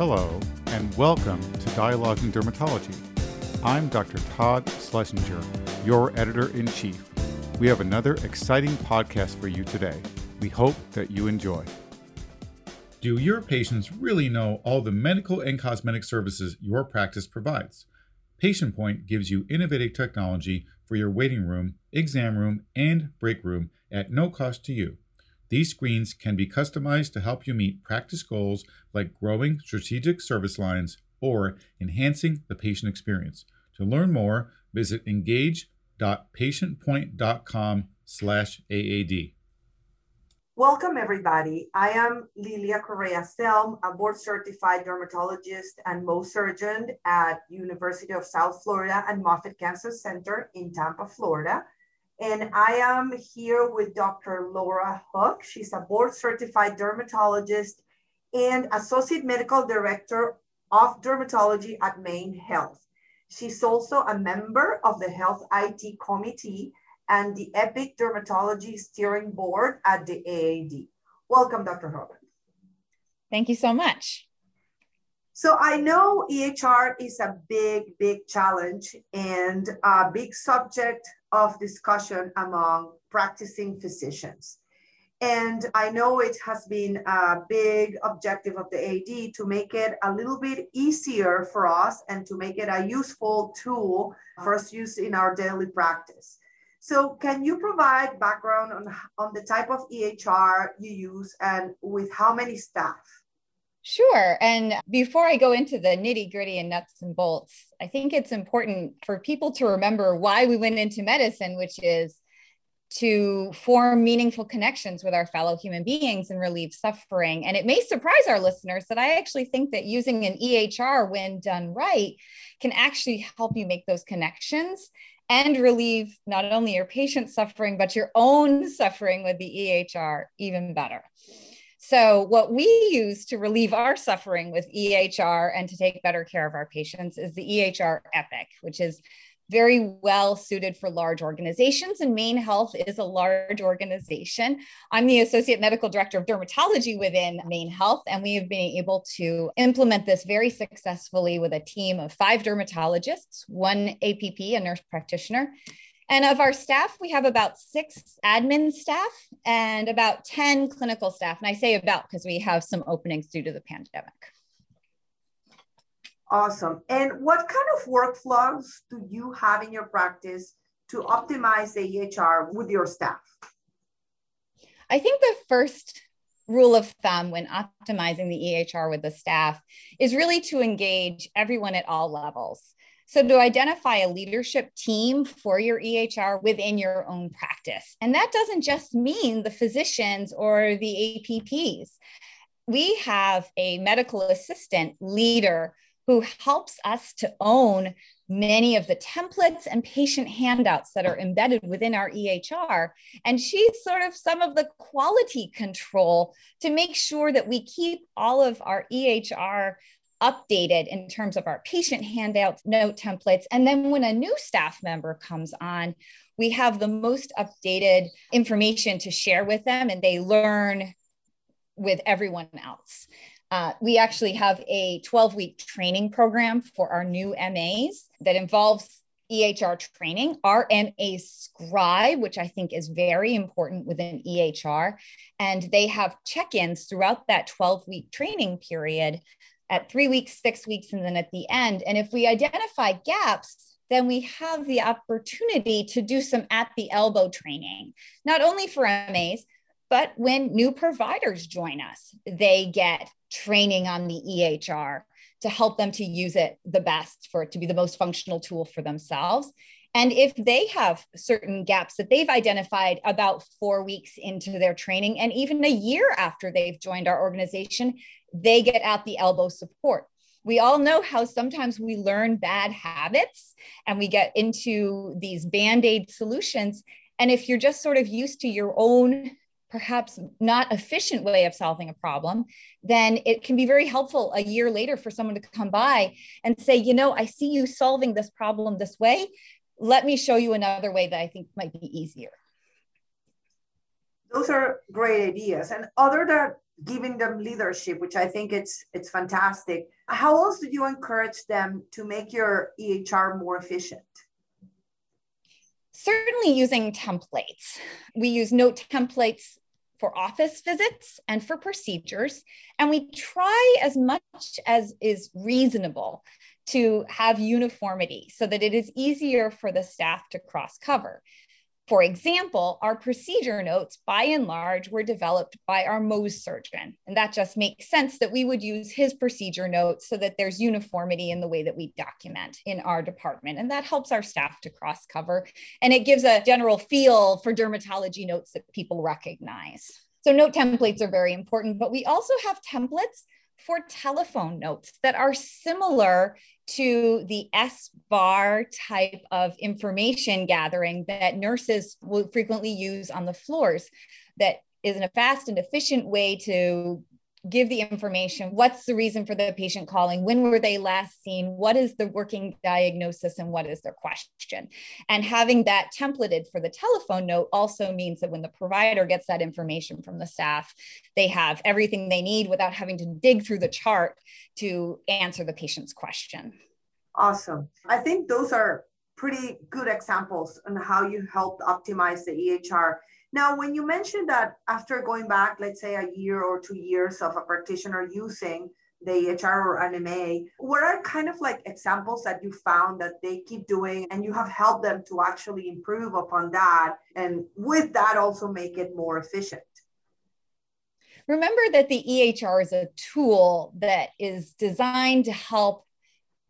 Hello, and welcome to Dialogue in Dermatology. I'm Dr. Todd Schlesinger, your editor in chief. We have another exciting podcast for you today. We hope that you enjoy. Do your patients really know all the medical and cosmetic services your practice provides? Patient Point gives you innovative technology for your waiting room, exam room, and break room at no cost to you. These screens can be customized to help you meet practice goals like growing strategic service lines or enhancing the patient experience. To learn more, visit engage.patientpoint.com/aad. Welcome, everybody. I am Lilia Correa Selm, a board certified dermatologist and Mohs surgeon at University of South Florida and Moffitt Cancer Center in Tampa, Florida. And I am here with Dr. Laura Houk. She's a board certified dermatologist and associate medical director of dermatology at Maine Health. She's also a member of the Health IT Committee and the EPIC Dermatology Steering Board at the AAD. Welcome, Dr. Houk. Thank you so much. So I know EHR is a big, big challenge and a big subject of discussion among practicing physicians. And I know it has been a big objective of the AD to make it a little bit easier for us and to make it a useful tool for us use in our daily practice. So can you provide background on, on the type of EHR you use and with how many staff? Sure. And before I go into the nitty gritty and nuts and bolts, I think it's important for people to remember why we went into medicine, which is to form meaningful connections with our fellow human beings and relieve suffering. And it may surprise our listeners that I actually think that using an EHR, when done right, can actually help you make those connections and relieve not only your patient suffering, but your own suffering with the EHR even better. So, what we use to relieve our suffering with EHR and to take better care of our patients is the EHR Epic, which is very well suited for large organizations, and Maine Health is a large organization. I'm the Associate Medical Director of Dermatology within Maine Health, and we have been able to implement this very successfully with a team of five dermatologists, one APP, a nurse practitioner, and of our staff, we have about six admin staff and about 10 clinical staff. And I say about because we have some openings due to the pandemic. Awesome. And what kind of workflows do you have in your practice to optimize the EHR with your staff? I think the first rule of thumb when optimizing the EHR with the staff is really to engage everyone at all levels. So, to identify a leadership team for your EHR within your own practice. And that doesn't just mean the physicians or the APPs. We have a medical assistant leader who helps us to own many of the templates and patient handouts that are embedded within our EHR. And she's sort of some of the quality control to make sure that we keep all of our EHR updated in terms of our patient handouts, note templates. And then when a new staff member comes on, we have the most updated information to share with them and they learn with everyone else. Uh, we actually have a 12 week training program for our new MAs that involves EHR training, our MA scribe, which I think is very important within EHR. And they have check ins throughout that 12 week training period at three weeks, six weeks, and then at the end. And if we identify gaps, then we have the opportunity to do some at the elbow training, not only for MAs, but when new providers join us, they get training on the EHR to help them to use it the best for it to be the most functional tool for themselves. And if they have certain gaps that they've identified about four weeks into their training, and even a year after they've joined our organization, they get at the elbow support. We all know how sometimes we learn bad habits and we get into these band aid solutions. And if you're just sort of used to your own, perhaps not efficient way of solving a problem, then it can be very helpful a year later for someone to come by and say, you know, I see you solving this problem this way. Let me show you another way that I think might be easier. Those are great ideas. And other than giving them leadership, which I think it's it's fantastic. How else do you encourage them to make your EHR more efficient? Certainly using templates. We use note templates for office visits and for procedures. And we try as much as is reasonable to have uniformity so that it is easier for the staff to cross cover. For example, our procedure notes, by and large, were developed by our Mohs surgeon. And that just makes sense that we would use his procedure notes so that there's uniformity in the way that we document in our department. And that helps our staff to cross cover. And it gives a general feel for dermatology notes that people recognize. So, note templates are very important, but we also have templates for telephone notes that are similar to the S bar type of information gathering that nurses will frequently use on the floors that is a fast and efficient way to give the information what's the reason for the patient calling when were they last seen what is the working diagnosis and what is their question? And having that templated for the telephone note also means that when the provider gets that information from the staff they have everything they need without having to dig through the chart to answer the patient's question. Awesome. I think those are pretty good examples on how you helped optimize the ehr now, when you mentioned that after going back, let's say a year or two years of a practitioner using the EHR or NMA, what are kind of like examples that you found that they keep doing and you have helped them to actually improve upon that and with that also make it more efficient? Remember that the EHR is a tool that is designed to help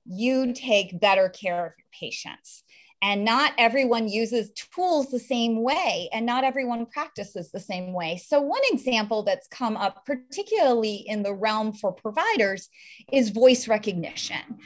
you take better care of your patients and not everyone uses tools the same way and not everyone practices the same way. So one example that's come up particularly in the realm for providers is voice recognition.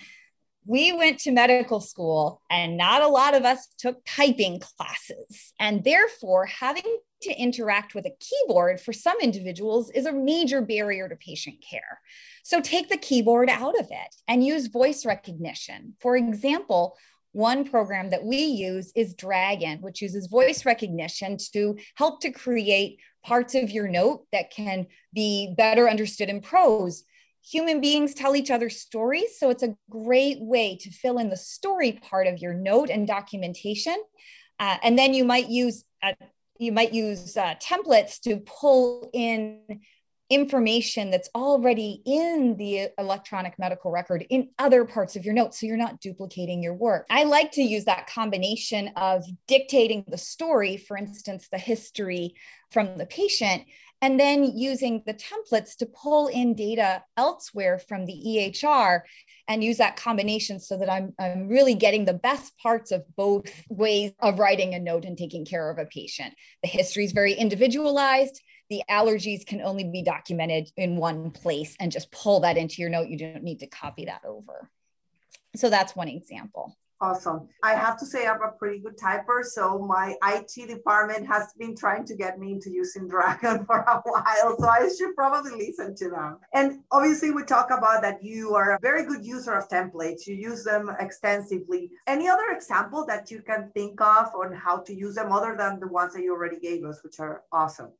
We went to medical school and not a lot of us took typing classes. And therefore having to interact with a keyboard for some individuals is a major barrier to patient care. So take the keyboard out of it and use voice recognition. For example one program that we use is Dragon, which uses voice recognition to help to create parts of your note that can be better understood in prose. Human beings tell each other stories, so it's a great way to fill in the story part of your note and documentation. Uh, and then you might use uh, you might use uh, templates to pull in information that's already in the electronic medical record in other parts of your notes. So you're not duplicating your work. I like to use that combination of dictating the story, for instance, the history from the patient, and then using the templates to pull in data elsewhere from the EHR and use that combination so that I'm, I'm really getting the best parts of both ways of writing a note and taking care of a patient. The history is very individualized the allergies can only be documented in one place and just pull that into your note. You don't need to copy that over. So that's one example. Awesome. I have to say I'm a pretty good typer. So my IT department has been trying to get me into using Dragon for a while. So I should probably listen to them. And obviously we talk about that you are a very good user of templates. You use them extensively. Any other example that you can think of on how to use them other than the ones that you already gave us, which are awesome?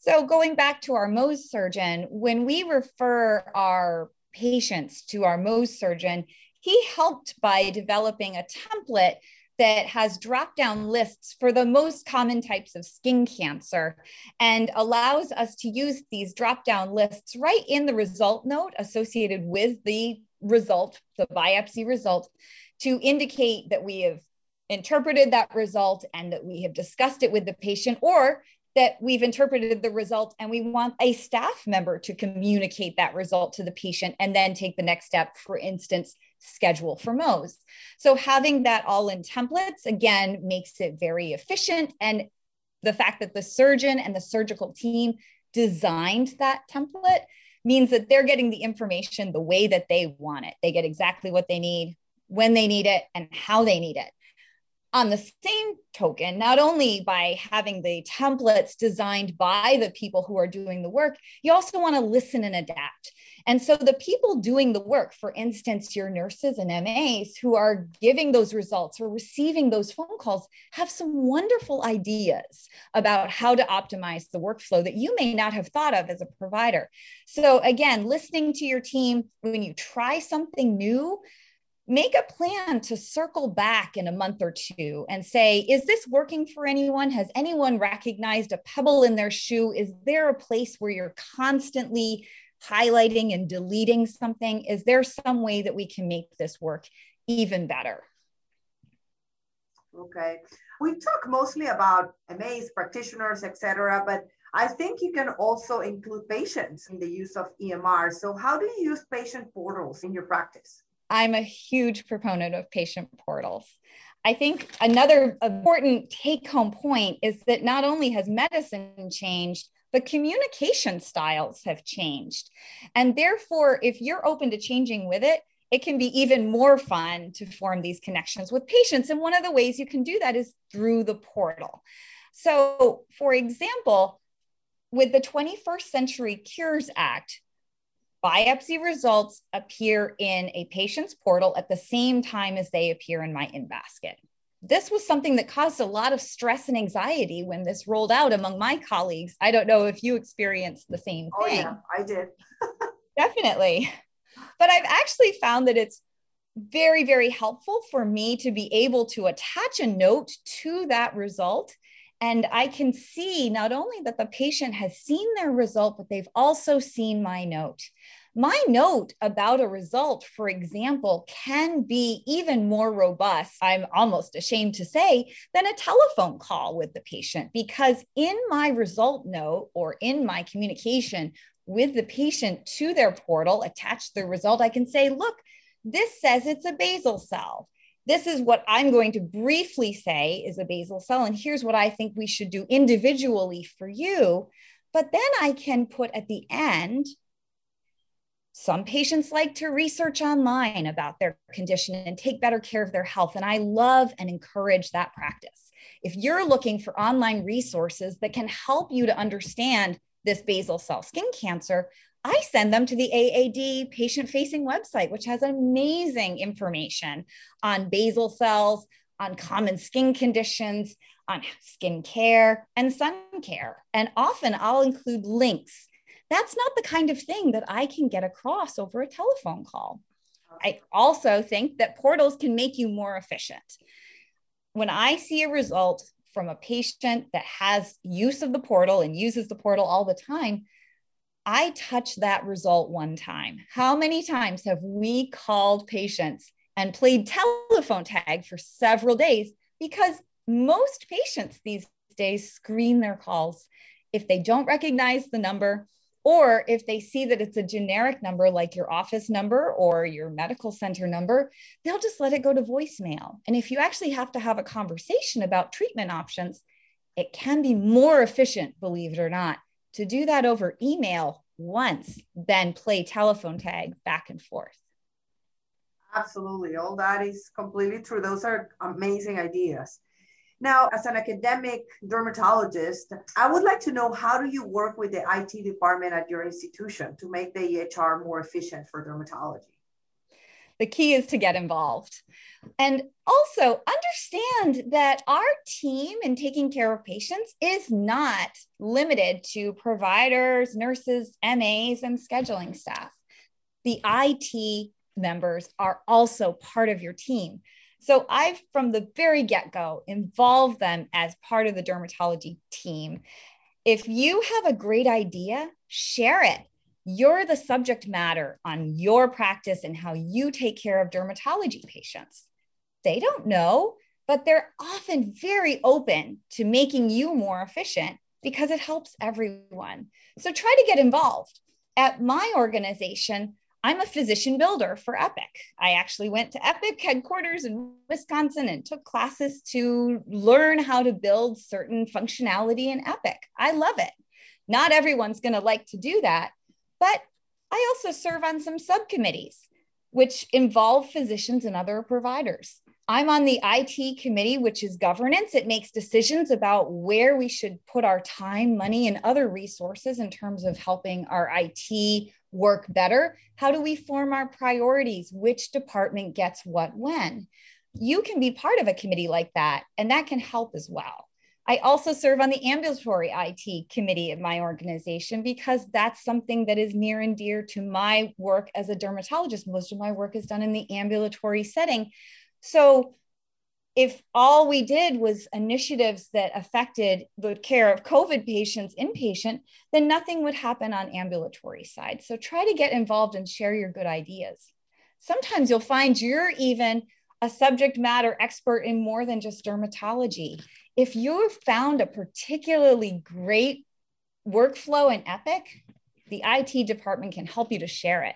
So going back to our Mohs surgeon, when we refer our patients to our Mohs surgeon, he helped by developing a template that has drop down lists for the most common types of skin cancer and allows us to use these drop down lists right in the result note associated with the result, the biopsy result, to indicate that we have interpreted that result and that we have discussed it with the patient or that we've interpreted the result and we want a staff member to communicate that result to the patient and then take the next step, for instance, schedule for Mohs. So having that all in templates, again, makes it very efficient. And the fact that the surgeon and the surgical team designed that template means that they're getting the information the way that they want it. They get exactly what they need, when they need it, and how they need it on the same token, not only by having the templates designed by the people who are doing the work, you also want to listen and adapt. And so the people doing the work, for instance, your nurses and MAs who are giving those results or receiving those phone calls, have some wonderful ideas about how to optimize the workflow that you may not have thought of as a provider. So, again, listening to your team when you try something new, make a plan to circle back in a month or two and say, is this working for anyone? Has anyone recognized a pebble in their shoe? Is there a place where you're constantly highlighting and deleting something? Is there some way that we can make this work even better? Okay. We talk mostly about MAs, practitioners, etc., but I think you can also include patients in the use of EMR. So, how do you use patient portals in your practice? I'm a huge proponent of patient portals. I think another important take home point is that not only has medicine changed, but communication styles have changed. And therefore, if you're open to changing with it, it can be even more fun to form these connections with patients. And one of the ways you can do that is through the portal. So, for example, with the 21st Century Cures Act, biopsy results appear in a patient's portal at the same time as they appear in my in basket. This was something that caused a lot of stress and anxiety when this rolled out among my colleagues. I don't know if you experienced the same oh, thing. Oh, yeah, I did. Definitely. But I've actually found that it's very, very helpful for me to be able to attach a note to that result and I can see not only that the patient has seen their result, but they've also seen my note. My note about a result, for example, can be even more robust, I'm almost ashamed to say, than a telephone call with the patient, because in my result note or in my communication with the patient to their portal, attached the result, I can say, look, this says it's a basal cell this is what I'm going to briefly say is a basal cell. And here's what I think we should do individually for you. But then I can put at the end, some patients like to research online about their condition and take better care of their health. And I love and encourage that practice. If you're looking for online resources that can help you to understand this basal cell skin cancer, I send them to the AAD patient facing website, which has amazing information on basal cells, on common skin conditions, on skin care and sun care. And often I'll include links. That's not the kind of thing that I can get across over a telephone call. I also think that portals can make you more efficient. When I see a result from a patient that has use of the portal and uses the portal all the time, I touch that result one time. How many times have we called patients and played telephone tag for several days? Because most patients these days screen their calls. If they don't recognize the number, or if they see that it's a generic number like your office number or your medical center number, they'll just let it go to voicemail. And if you actually have to have a conversation about treatment options, it can be more efficient, believe it or not, to do that over email once then play telephone tag back and forth. Absolutely. All that is completely true. Those are amazing ideas. Now, as an academic dermatologist, I would like to know how do you work with the IT department at your institution to make the EHR more efficient for dermatology? The key is to get involved. And also understand that our team in taking care of patients is not limited to providers, nurses, MAs, and scheduling staff. The IT members are also part of your team. So I've, from the very get go, involved them as part of the dermatology team. If you have a great idea, share it you're the subject matter on your practice and how you take care of dermatology patients. They don't know, but they're often very open to making you more efficient because it helps everyone. So try to get involved. At my organization, I'm a physician builder for Epic. I actually went to Epic headquarters in Wisconsin and took classes to learn how to build certain functionality in Epic. I love it. Not everyone's going to like to do that, but I also serve on some subcommittees, which involve physicians and other providers. I'm on the IT committee, which is governance. It makes decisions about where we should put our time, money, and other resources in terms of helping our IT work better. How do we form our priorities? Which department gets what when? You can be part of a committee like that, and that can help as well. I also serve on the ambulatory IT committee of my organization because that's something that is near and dear to my work as a dermatologist. Most of my work is done in the ambulatory setting. So, if all we did was initiatives that affected the care of COVID patients inpatient, then nothing would happen on ambulatory side. So try to get involved and share your good ideas. Sometimes you'll find you're even a subject matter expert in more than just dermatology if you've found a particularly great workflow in Epic, the IT department can help you to share it.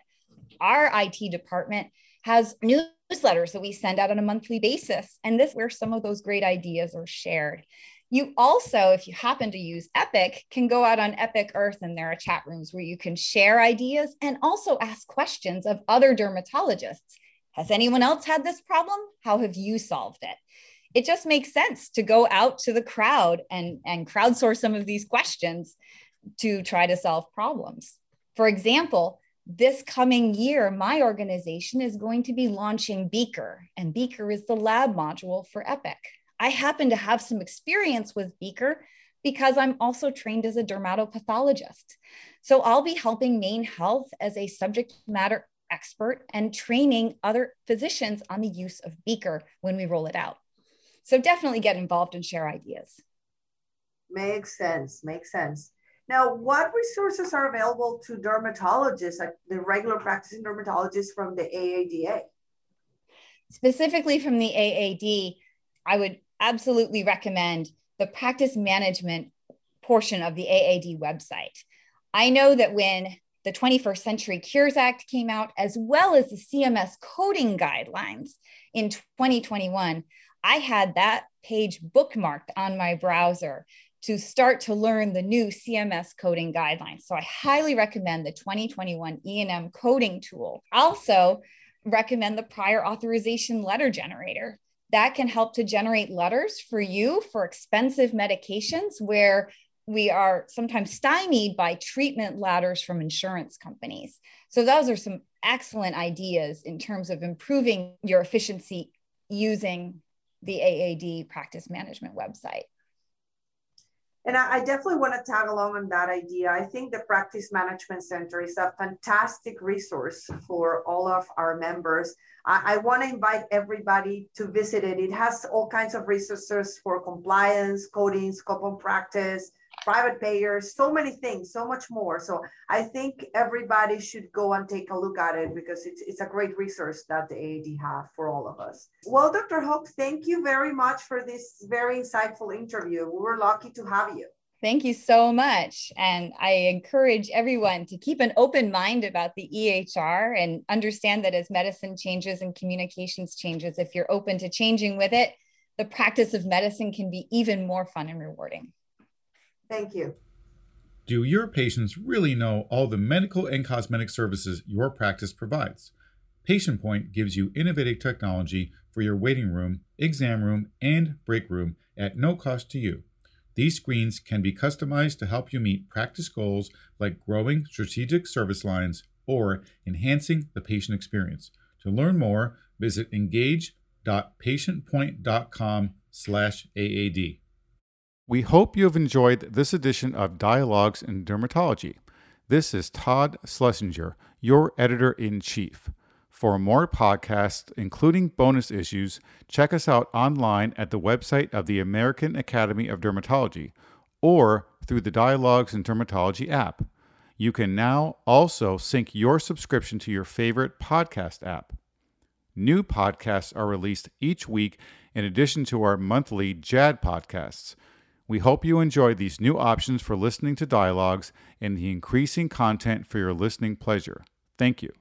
Our IT department has newsletters that we send out on a monthly basis, and this is where some of those great ideas are shared. You also, if you happen to use Epic, can go out on Epic Earth and there are chat rooms where you can share ideas and also ask questions of other dermatologists. Has anyone else had this problem? How have you solved it? It just makes sense to go out to the crowd and, and crowdsource some of these questions to try to solve problems. For example, this coming year, my organization is going to be launching Beaker, and Beaker is the lab module for Epic. I happen to have some experience with Beaker because I'm also trained as a dermatopathologist. So I'll be helping Maine Health as a subject matter expert and training other physicians on the use of Beaker when we roll it out. So definitely get involved and share ideas. Makes sense. Makes sense. Now, what resources are available to dermatologists, like the regular practicing dermatologists from the AADA? Specifically from the AAD, I would absolutely recommend the practice management portion of the AAD website. I know that when the 21st Century Cures Act came out, as well as the CMS coding guidelines in 2021, I had that page bookmarked on my browser to start to learn the new CMS coding guidelines. So I highly recommend the 2021 E&M coding tool. Also recommend the prior authorization letter generator. That can help to generate letters for you for expensive medications where we are sometimes stymied by treatment ladders from insurance companies. So those are some excellent ideas in terms of improving your efficiency using the AAD practice management website. And I, definitely want to tag along on that idea. I think the Practice Management Center is a fantastic resource for all of our members. I, I want to invite everybody to visit it. It has all kinds of resources for compliance, coding, scope of practice, private payers, so many things, so much more. So I think everybody should go and take a look at it because it's, it's a great resource that the AAD have for all of us. Well, Dr. Hope, thank you very much for this very insightful interview. We were lucky to have you. Thank you so much. And I encourage everyone to keep an open mind about the EHR and understand that as medicine changes and communications changes, if you're open to changing with it, the practice of medicine can be even more fun and rewarding. Thank you. Do your patients really know all the medical and cosmetic services your practice provides? Patient Point gives you innovative technology for your waiting room, exam room, and break room at no cost to you. These screens can be customized to help you meet practice goals like growing strategic service lines or enhancing the patient experience. To learn more, visit engage.patientpoint.com/aad. We hope you have enjoyed this edition of Dialogues in Dermatology. This is Todd Schlesinger, your editor in chief. For more podcasts, including bonus issues, check us out online at the website of the American Academy of Dermatology or through the Dialogues in Dermatology app. You can now also sync your subscription to your favorite podcast app. New podcasts are released each week in addition to our monthly JAAD podcasts. We hope you enjoy these new options for listening to dialogues and the increasing content for your listening pleasure. Thank you.